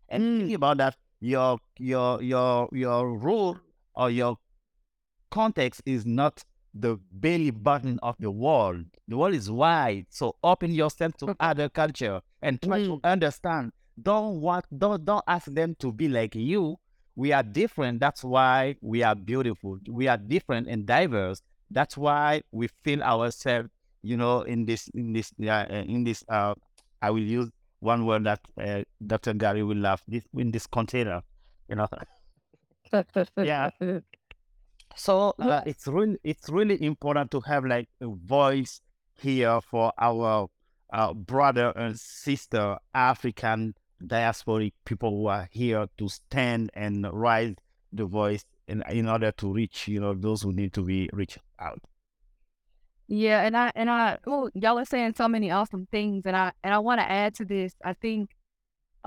and thinking about that your your your your rule or your context is not the belly button of the world. The world is wide, so open yourself to other culture and try to understand. Don't want don't don't ask them to be like you. We are different. That's why we are beautiful. We are different and diverse. That's why we feel ourselves, you know, in this in this uh, uh, in this. Uh, I will use one word that uh, Dr. Gary will love. This in this container, you know. Yeah. So uh, it's really it's really important to have like a voice here for our uh, brother and sister African diasporic people who are here to stand and raise the voice in in order to reach you know those who need to be reached out. Yeah, and I and I oh y'all are saying so many awesome things and I and I want to add to this. I think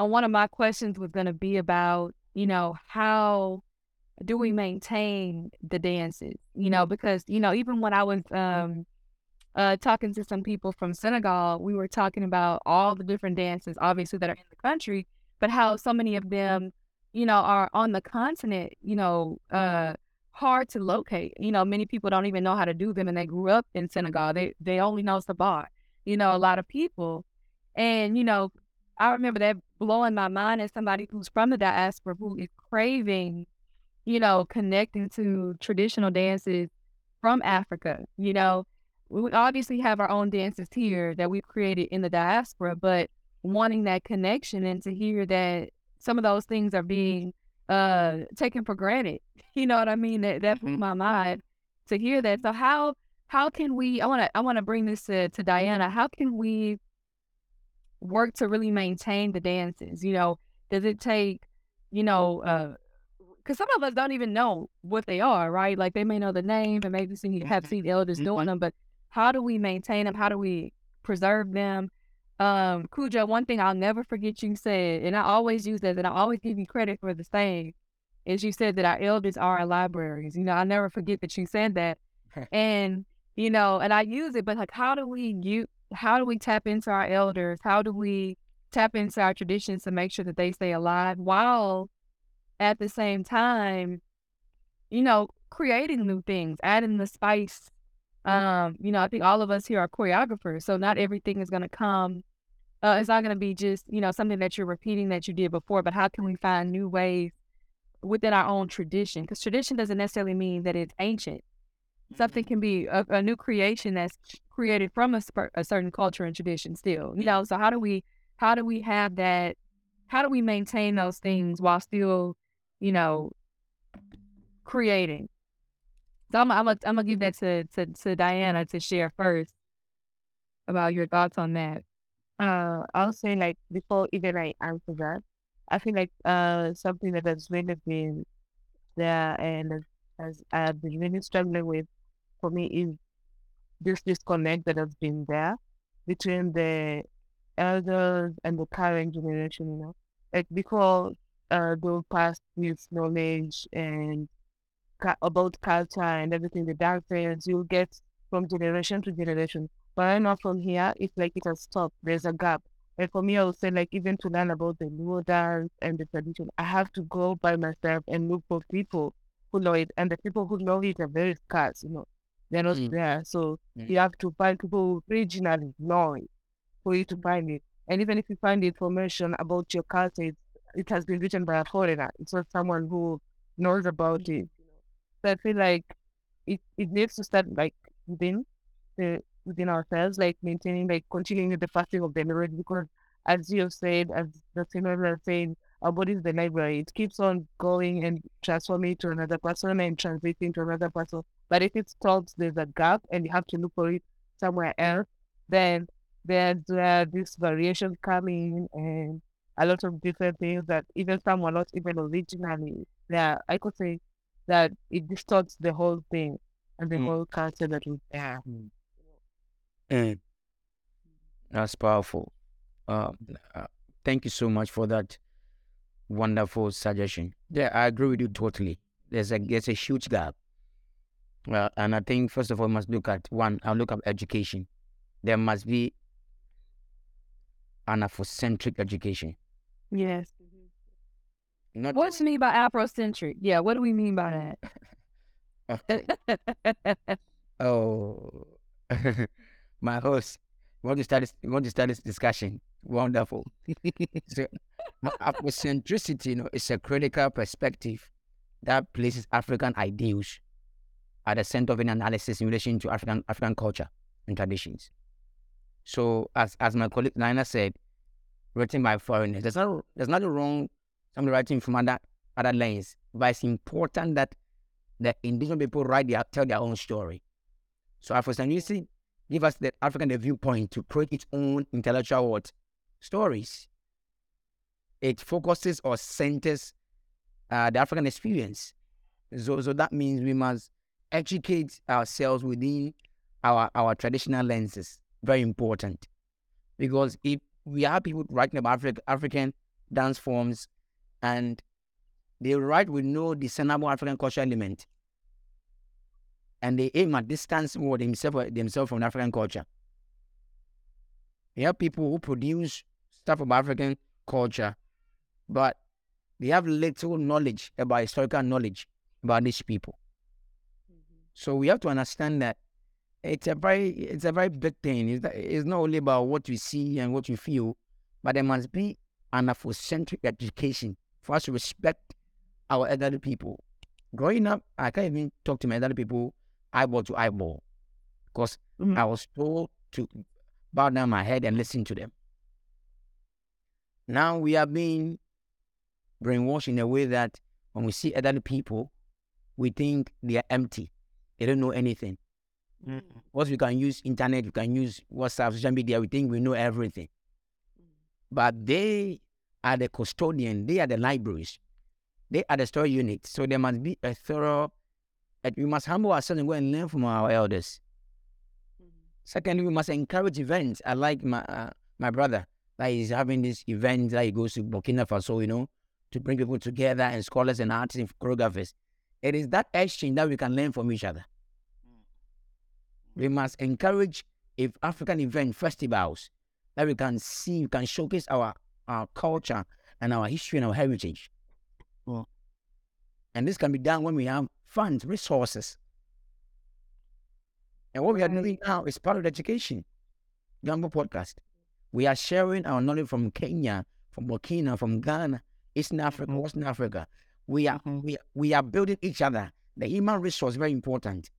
uh, one of my questions was going to be about, you know, how do we maintain the dances? You know, because you know, even when I was um uh talking to some people from Senegal, we were talking about all the different dances obviously that are in the country, but how so many of them, you know, are on the continent, you know, uh hard to locate. You know, many people don't even know how to do them and they grew up in Senegal. They they only know Sabar. You know, a lot of people. And, you know, I remember that blowing my mind as somebody who's from the diaspora who is craving, you know, connecting to traditional dances from Africa. You know, we obviously have our own dances here that we've created in the diaspora, but wanting that connection and to hear that some of those things are being uh taken for granted. You know what I mean? That that blew Mhm. my mind to hear that. So how how can we I wanna I wanna bring this to, to Diana. How can we work to really maintain the dances? You know, does it take, you know, uh because some of us don't even know what they are, right? Like they may know the name and maybe seen, have seen elders doing them, but how do we maintain them? How do we preserve them? Um, Cudjoe, one thing I'll never forget you said, and I always use that, and I always give you credit for the same, is you said that our elders are our libraries. You know, I never forget that you said that. and, you know, and I use it, but like how do we you how do we tap into our elders? How do we tap into our traditions to make sure that they stay alive while at the same time, you know, creating new things, adding the spice. Um, you know, I think all of us here are choreographers, so not everything is gonna come. Uh, it's not gonna be just you know something that you're repeating that you did before, but how can we find new ways within our own tradition? Because tradition doesn't necessarily mean that it's ancient. Something can be a, a new creation that's created from a, sper- a certain culture and tradition still. You know, so how do we how do we have that? How do we maintain those things while still, you know, creating? So I'm I'm gonna give that to, to to Diana to share first about your thoughts on that. Uh, I'll say like before even I answer that, I feel like uh something that has really been there and has, has I've been really struggling with for me is this disconnect that has been there between the elders and the current generation, you know. Like because uh they'll pass this knowledge and cu- about culture and everything, the dances you'll get from generation to generation. But I know from here, it's like it has stopped. There's a gap. And for me, I would say like even to learn about the Luo dance and the tradition, I have to go by myself and look for people who know it. And the people who know it are very scarce, you know. They're not Mm. there. So Mm. you have to find people who originally know it for you to find it. And even if you find information about your culture, it, it has been written by a foreigner. It's not someone who knows about it. So I feel like it, it needs to start like within the within ourselves, like maintaining like continuing the fasting of the memory because as you have said, as the similar are saying, our body is the library. It keeps on going and transforming to another person and translating to another person. But if it stops, there's a gap and you have to look for it somewhere else, then there's uh, this variation coming and a lot of different things that even some were not even originally there. I could say that it distorts the whole thing and the Mm. whole culture that was there. Mm. That's powerful. Uh, uh, thank you so much for that wonderful suggestion. Yeah, I agree with you totally. There's a there's a huge gap. Uh, and I think first of all, we must look at one. I'll look at education. There must be an Afrocentric education. Yes. Mm-hmm. Not What do you mean by Afrocentric? Yeah, what do we mean by that? Oh, my host. We want to start this, we want to start this discussion. Wonderful. so, no, Afrocentricity, you know, is a critical perspective that places African ideals at the center of an analysis in relation to African African culture and traditions. So, as as my colleague Nina said, written by foreigners, there's not there's nothing wrong somebody writing from other other lanes, but it's important that the indigenous people write their tell their own story. So Afrocentricity give us the African the viewpoint to create its own intellectual what stories. It focuses or centers uh, the African experience. So, so that means we must educate ourselves within our our traditional lenses. Very important, because if we have people writing about Afri- African dance forms, and they write with no discernible African cultural element, and they aim at distancing what themselves themselves from African culture. We have people who produce stuff about African culture, but they have little knowledge about historical knowledge about these people. Mm-hmm. So we have to understand that it's a very it's a very big thing. It's, not- it's not only about what you see and what you feel, but there must be an Afrocentric education for us to respect our elderly people. Growing up, I can't even talk to my elderly people eyeball to eyeball because Mhm. I was told to bow down my head and listen to them. Now we are being brainwashed in a way that when we see elderly people, we think they are empty. They don't know anything. Mm. Once we can use internet, we can use WhatsApp, social media, we think we know everything. Mm. But they are the custodian, they are the libraries. They are the story unit. So there must be a thorough, we must humble ourselves and go and learn from our elders. Mm. Secondly, we must encourage events. I like my uh, my brother that is having this event that he goes to Burkina Faso, you know, to bring people together and scholars and artists and choreographers. It is that exchange that we can learn from each other. We must encourage if African event festivals that we can see, we can showcase our our culture and our history and our heritage. Well. And this can be done when we have funds, resources. And what we are doing now is part of the education. Gumbo podcast. We are sharing our knowledge from Kenya, from Burkina, from Ghana, Eastern Africa, Mhm. Western Africa. We are Mhm. we, we are building each other. The human resource is very important.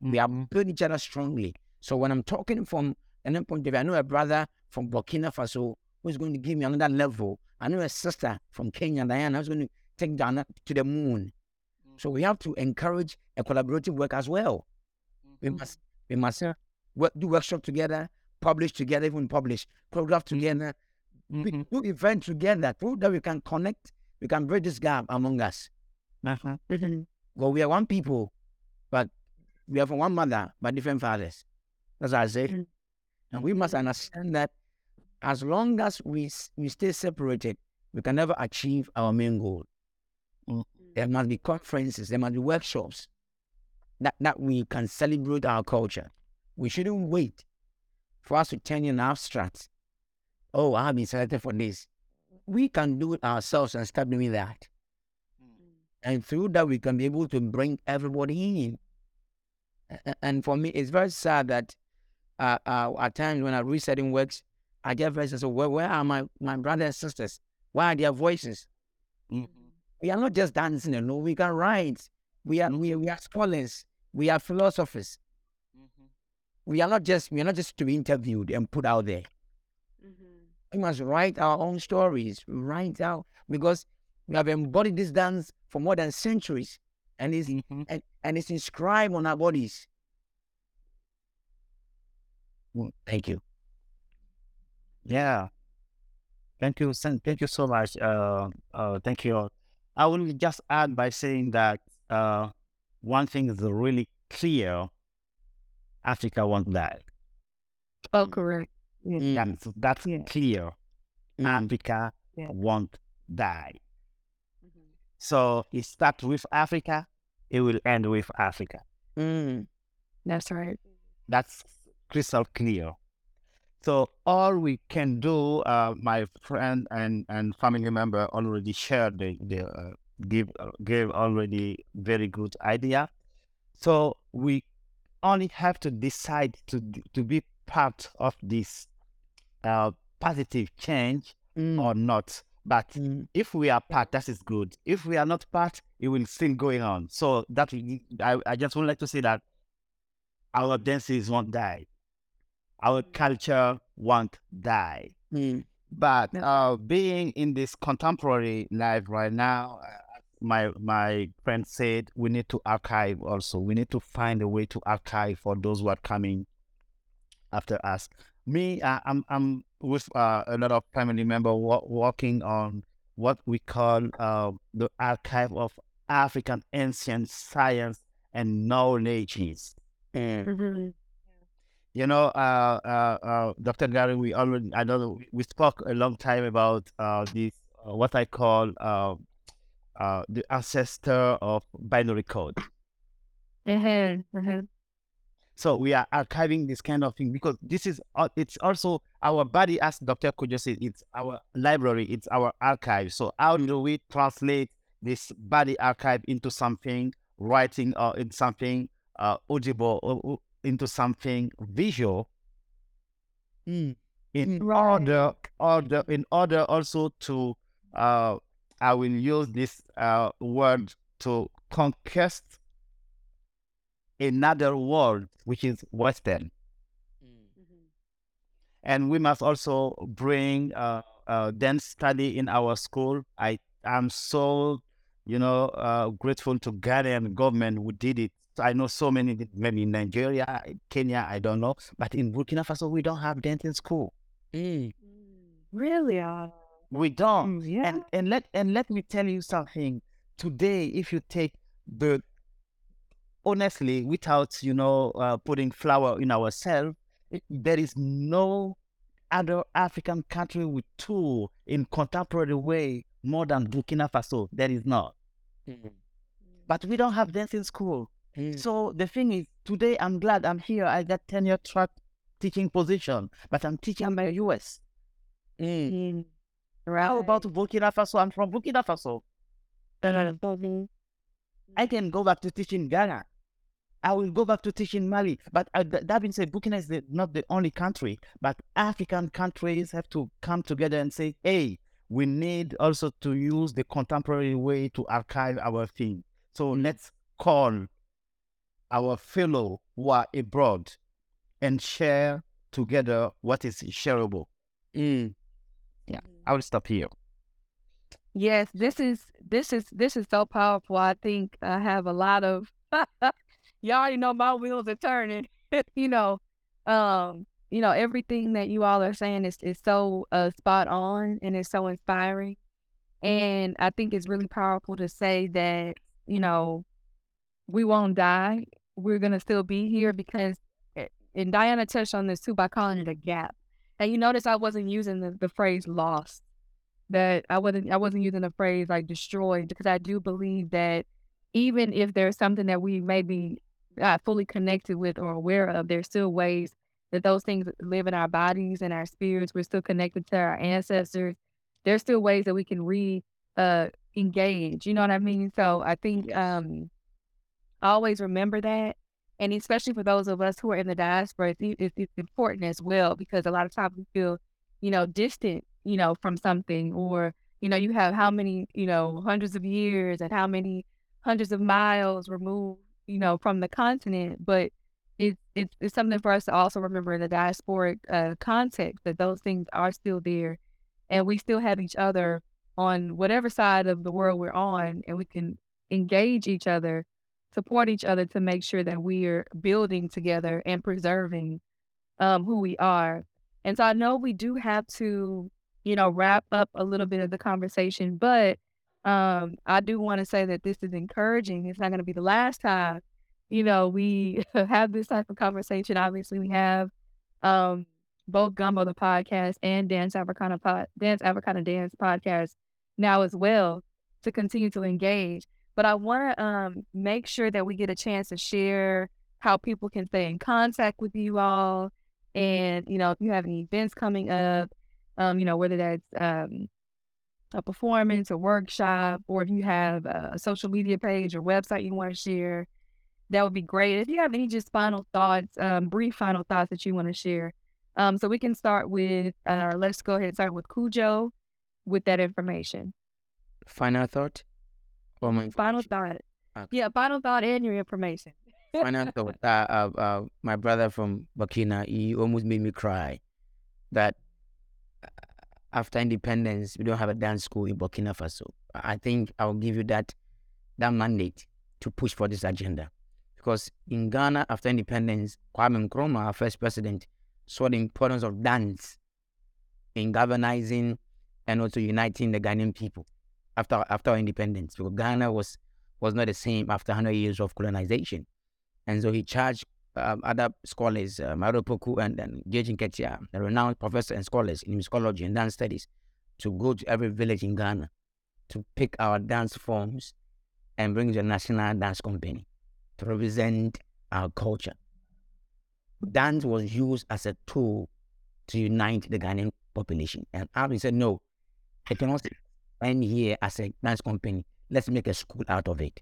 We are Mhm. building each other strongly. So when I'm talking from an point of view, I know a brother from Burkina Faso who's going to give me another level. I know a sister from Kenya, Diana, who's going to take Ghana to the moon. So we have to encourage a collaborative work as well. We must we must uh, work, do workshop together, publish together, even publish, choreograph together, Mhm. do event together, so that we can connect, we can bridge this gap among us. Uh-huh. Well, we are one people, but we are from one mother, but different fathers. That's what I say. Mm. And we must understand that as long as we we stay separated, we can never achieve our main goal. Mm. There must be conferences, there must be workshops that, that we can celebrate our culture. We shouldn't wait for us to turn in abstract. Oh, I have been selected for this. We can do it ourselves and start doing that. And through that, we can be able to bring everybody in. A- a- And for me, it's very sad that uh, uh, at times when I read certain works, I get very sad. So where, where are my, my brothers and sisters? Where are their voices? Mhm. We are not just dancing alone. We can write. We are we, we are scholars. We are philosophers. We are not just we are not just to be interviewed and put out there. We must write our own stories. Write out because we have embodied this dance for more than centuries, and it's Mhm. and, and it's inscribed on our bodies. Mm, Thank you. Yeah. Thank you. Thank you so much. Uh, uh, thank you. I will just add by saying that uh, one thing is really clear: Africa won't die. Oh, correct. Mm, That's that's Yeah. clear. mm, Africa Yeah. won't die. So it starts with Africa. It will end with Africa. mm, That's right. That's crystal clear. So all we can do, uh, my friend and, and family member already shared the, the uh, give uh, gave already very good idea. So we only have to decide to to be part of this uh, positive change mm, or not. But mm, if we are part, that is good. If we are not part, it will still going on. So that I, I just would like to say that our dances won't die, our culture won't die. mm, But uh, being in this contemporary life right now, uh, my my friend said we need to archive also. We need to find a way to archive for those who are coming after us. Me, uh, I'm I'm with uh, a lot of family member wo- working on what we call uh, the archive of African ancient science and knowledges. mm, Mhm. You know, uh, uh, uh, Dr. Gary, we already, I know we spoke a long time about uh, this, uh, what I call uh, uh, the ancestor of binary code. Mhm. Mhm. So we are archiving this kind of thing because this is, uh, it's also our body, as Dr. Kojo said, it's our library, it's our archive. So how do we translate this body archive into something writing or in something uh, audible or, or into something visual mm, in Mm. order order in order also to uh i will use this uh word to conquest another world which is western. And we must also bring uh, uh dance study in our school. I am so you know uh grateful to Ghanaian government who did it. I know so many did- maybe in nigeria kenya i don't know. But in burkina faso we don't have dance in school. Mm, Really? Uh, we don't. mm, yeah. and and let and let me tell you something. Today, if you take the honestly, without you know uh, putting flour in ourselves, there is no other African country with tool in contemporary way more than Burkina Faso. There is not. Mm. But we don't have dancing school. Mm. So the thing is, today I'm glad I'm here. I got tenure track teaching position, but I'm teaching in the US. Mm. How about Burkina Faso? I'm from Burkina Faso. I can go back to teaching Ghana. I will go back to teaching Mali. But uh, th- that being said, Burkina is the, not the only country, but African countries have to come together and say, hey, we need also to use the contemporary way to archive our thing. So let's call our fellow who are abroad and share together what is shareable. Mm. I will stop here. Yes, this is this is this is so powerful. I think I have a lot of you already know my wheels are turning. you know, um, you know, everything that you all are saying is is so uh spot on and it's so inspiring. And I think it's really powerful to say that, you know, we won't die. We're gonna still be here because eh, and Diana touched on this too by calling it a gap. And you notice I wasn't using the, the phrase lost that I wasn't I wasn't using the phrase like destroyed because I do believe that even if there's something that we may not fully connected with or aware of, there's still ways that those things live in our bodies and our spirits. We're still connected to our ancestors. There's still ways that we can re uh engage. You know what I mean? So I think um always remember that. And especially for those of us who are in the diaspora, it's, it's, it's important as well because a lot of times we feel, you know, distant you know, from something, or, you know, you have how many, you know, hundreds of years and how many hundreds of miles removed, you know, from the continent. But it's, it's, it's something for us to also remember in the diasporic uh, context that those things are still there and we still have each other on whatever side of the world we're on and we can engage each other, support each other to make sure that we are building together and preserving um, who we are. And so I know we do have to you know, wrap up a little bit of the conversation. But um, I do want to say that this is encouraging. It's not going to be the last time, you know, we have this type of conversation. Obviously, we have um, both Gumbo the podcast and Dance Africana pod, Dance Africana Dance podcast now as well to continue to engage. But I want to um, make sure that we get a chance to share how people can stay in contact with you all, and you know, if you have any events coming up um, you know, whether that's um, a performance, a workshop, or if you have a social media page or website you want to share, that would be great. If you have any just final thoughts, um, brief final thoughts that you want to share. Um, so we can start with, uh, let's go ahead and start with Cudjoe with that information. Final thought? Or my Final thought. Okay. Yeah, final thought and your information. Final thought. Uh, uh, uh, my brother from Burkina, he almost made me cry that after independence, we don't have a dance school in Burkina Faso. I think I'll give you that that mandate to push for this agenda. Because in Ghana, after independence, Kwame Nkrumah, our first president, saw the importance of dance in galvanizing and also uniting the Ghanaian people after after our independence. Because Ghana was was not the same after 100 years of colonization. And so he charged um, other scholars, uh, Mawere Opoku and, and Gage the renowned professor and scholars in musicology and dance studies, to go to every village in Ghana to pick our dance forms and bring the national dance company to represent our culture. Dance was used as a tool to unite the Ghanaian population. And Abby said, no, it cannot end here as a dance company. Let's make a school out of it.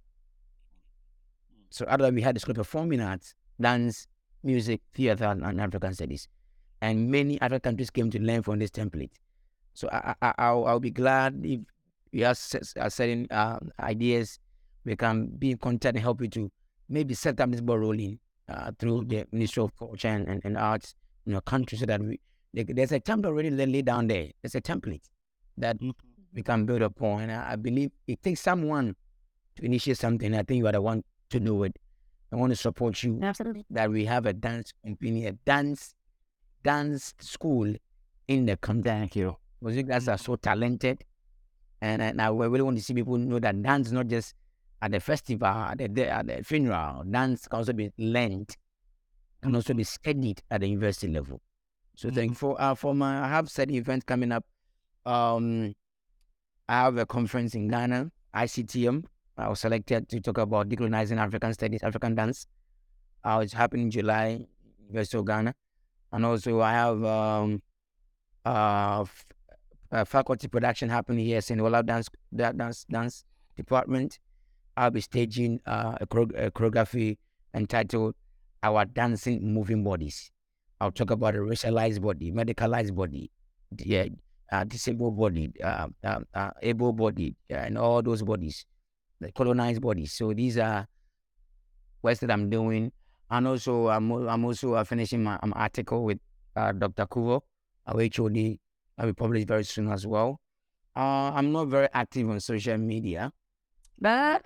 So of we had the school performing arts, dance, music, theater, and African studies. And many other countries came to learn from this template. So I, I, I'll, I'll be glad if you have certain uh, ideas, we can be in contact and help you to maybe set up this ball rolling uh, through the Ministry of Culture and, and, and Arts in your country so that we, there's a template already laid down there. There's a template that we can build upon. And I, I believe it takes someone to initiate something. I think you are the one to do it. I want to support you Absolutely. that we have a dance company, a dance dance school in the country. Thank you. Because you guys are so talented And, and I really want to see people know that dance is not just at the festival, at the, at the funeral. Dance can also be learned and also be studied at the university level. So mm-hmm. thank for uh, for my I have said event coming up. Um, I have a conference in Ghana, ICTM. I was selected to talk about decolonizing African studies, African dance. Uh, it's happening in July, University of Ghana, and also I have um, uh, uh, faculty production happening here, in Ola Dance Dance Dance Department. I'll be staging uh, a, chore- a choreography entitled "Our Dancing Moving Bodies." I'll talk about a racialized body, medicalized body, yeah, uh, disabled body, uh, uh, uh able body, and all those bodies, the colonized bodies. So these are works that I'm doing, and also I'm I'm also uh, finishing my um, article with uh, Dr. Kuvo, our HOD. I'll be published very soon as well. I'm not very active on social media. But,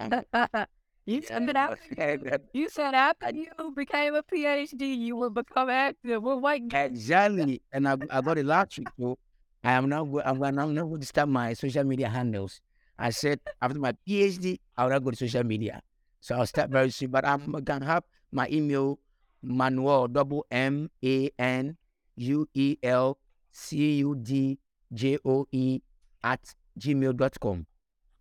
You said after you said after you became a PhD, you will become active. Well, what? Exactly, and I, I got it last week. So I am now I'm, I'm now going to start my social media handles. I said after my PhD, I will not go to social media. So I'll start very soon. But I'm gonna have my email Manuel double M A N U E L C U D J O E at gmail.com.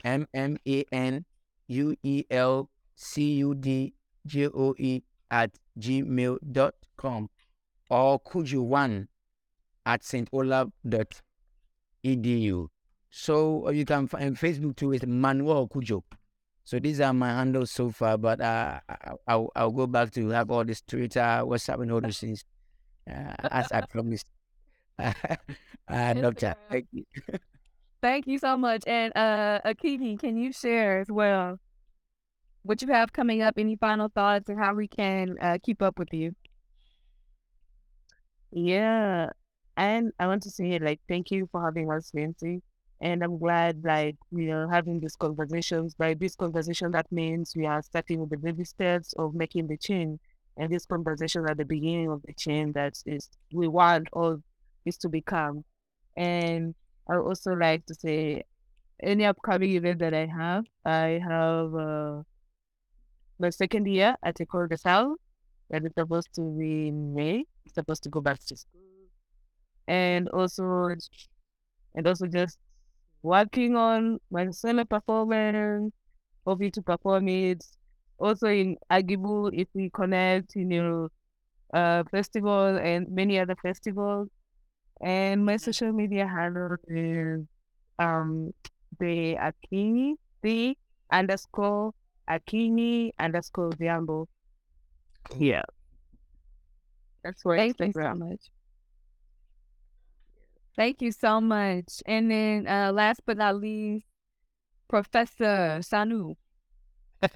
M M A N U E L C-U-D-J-O-E at gmail.com or kuju1 at stolab.edu. So you can find Facebook too is Manuel Cudjoe. So these are my handles so far, but uh, I'll, I'll go back to have all this Twitter, WhatsApp, and all those things uh, as I promised. uh, Doctor, thank you. thank you so much. And uh, Akinyi, can you share as well what you have coming up, any final thoughts, and how we can uh, keep up with you. Yeah, and I want to say like thank you for having us, Nancy. And I'm glad like we are having these conversations. By this conversation, that means we are starting with the baby steps of making the change. And this conversation at the beginning of the change that is we want all this to become. And I also like to say any upcoming event that I have, I have uh, the second year at École des Sables, that is supposed to be in May, supposed to go back to school. And also and also just working on my solo performance, hoping to perform it. Also in Aguibou, if we connect, you know, uh, festival and many other festivals. And my social media handle is um the Akinyi, the underscore Akinyi underscore Odhiambo. Yeah. That's where Thank you so much. Thank you so much. And then uh, last but not least, Professor Sanou.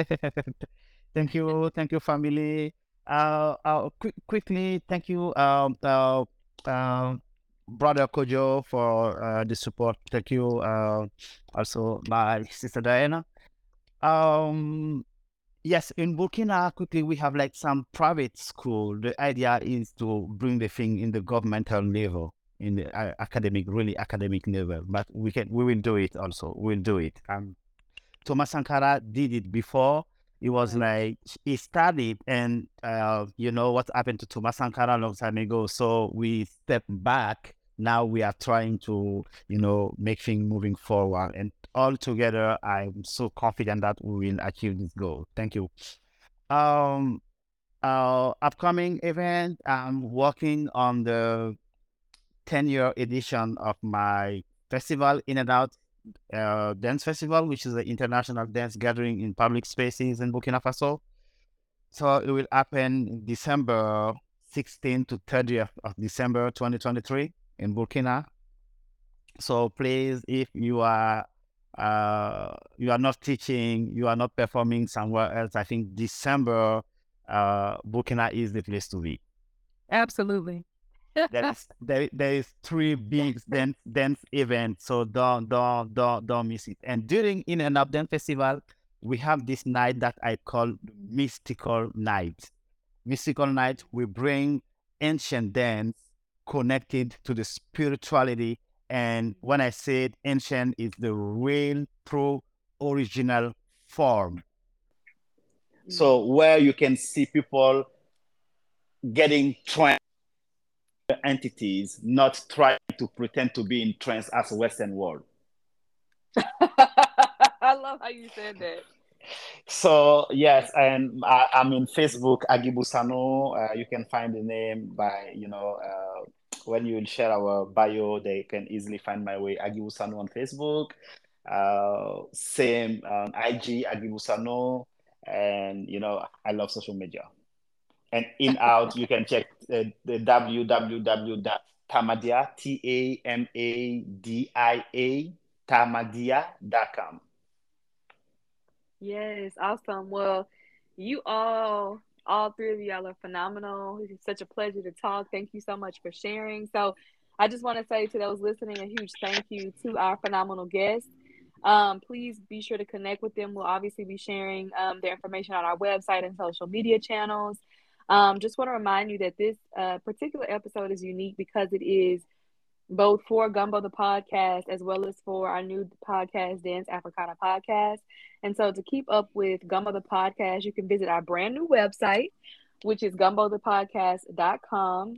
thank you. Thank you, family. Uh, uh, quick, quickly, thank you, um, uh, uh, brother Kojo, for uh, the support. Thank you, uh, also my sister Diana. Um, yes, in Burkina, quickly we have like some private school. The idea is to bring the thing in the governmental level, in the uh, academic, really academic level. But we can, we will do it also. We'll do it. Um, Thomas Sankara did it before. It was like he studied, and uh, you know what happened to Thomas Sankara a long time ago. So we step back. Now we are trying to, you know, make things moving forward. And all together, I'm so confident that we will achieve this goal. Thank you. Um, uh, upcoming event, I'm working on the 10 year edition of my festival, In and Out uh, Dance Festival, which is an international dance gathering in public spaces in Burkina Faso. So it will happen December 16 to 30th of December 2023 in Burkina. So please, if you are uh, you are not teaching, you are not performing somewhere else, I think December, uh, Burkina is the place to be. Absolutely. There is there, there is three big dance dance events, so don't don't don't don't miss it. And during In and Out Dance Festival, we have this night that I call mystical night. Mystical night, we bring ancient dance connected to the spirituality And when I said ancient, is the real, true, original form. So where you can see people getting trans entities, not trying to pretend to be in trance as a Western world. I love how you said that. So yes, and I, am in Facebook, Aguibou Sanou. Uh, you can find the name by you know uh, when you share our bio, they can easily find my way Aguibou Sanou on Facebook. Uh, same on IG, Aguibou Sanou, and you know I love social media. And in out, you can check uh, the www.tamadia t a m a d i a tamadia.com. Yes, awesome. Well, you all, all three of y'all are phenomenal. It's such a pleasure to talk. Thank you so much for sharing. So, I just want to say to those listening a huge thank you to our phenomenal guests. Um, please be sure to connect with them. We'll obviously be sharing um, their information on our website and social media channels. Um, just want to remind you that this uh, particular episode is unique because it is both for Gumbo the podcast as well as for our new podcast, Dance Africana podcast. And so to keep up with Gumbo the podcast, you can visit our brand new website, which is gumbothepodcast.com.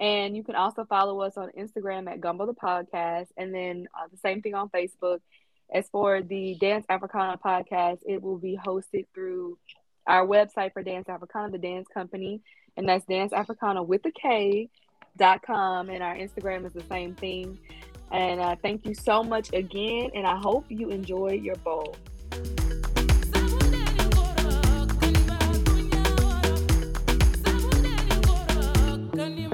And you can also follow us on Instagram at Gumbo the Podcast, and then uh, the same thing on Facebook. As for the Dance Africana podcast, it will be hosted through our website for Dance Africana, the dance company, and that's Dance Africana with a K dot com, and our Instagram is the same thing. And uh, thank you so much again, and I hope you enjoy your bowl. Can you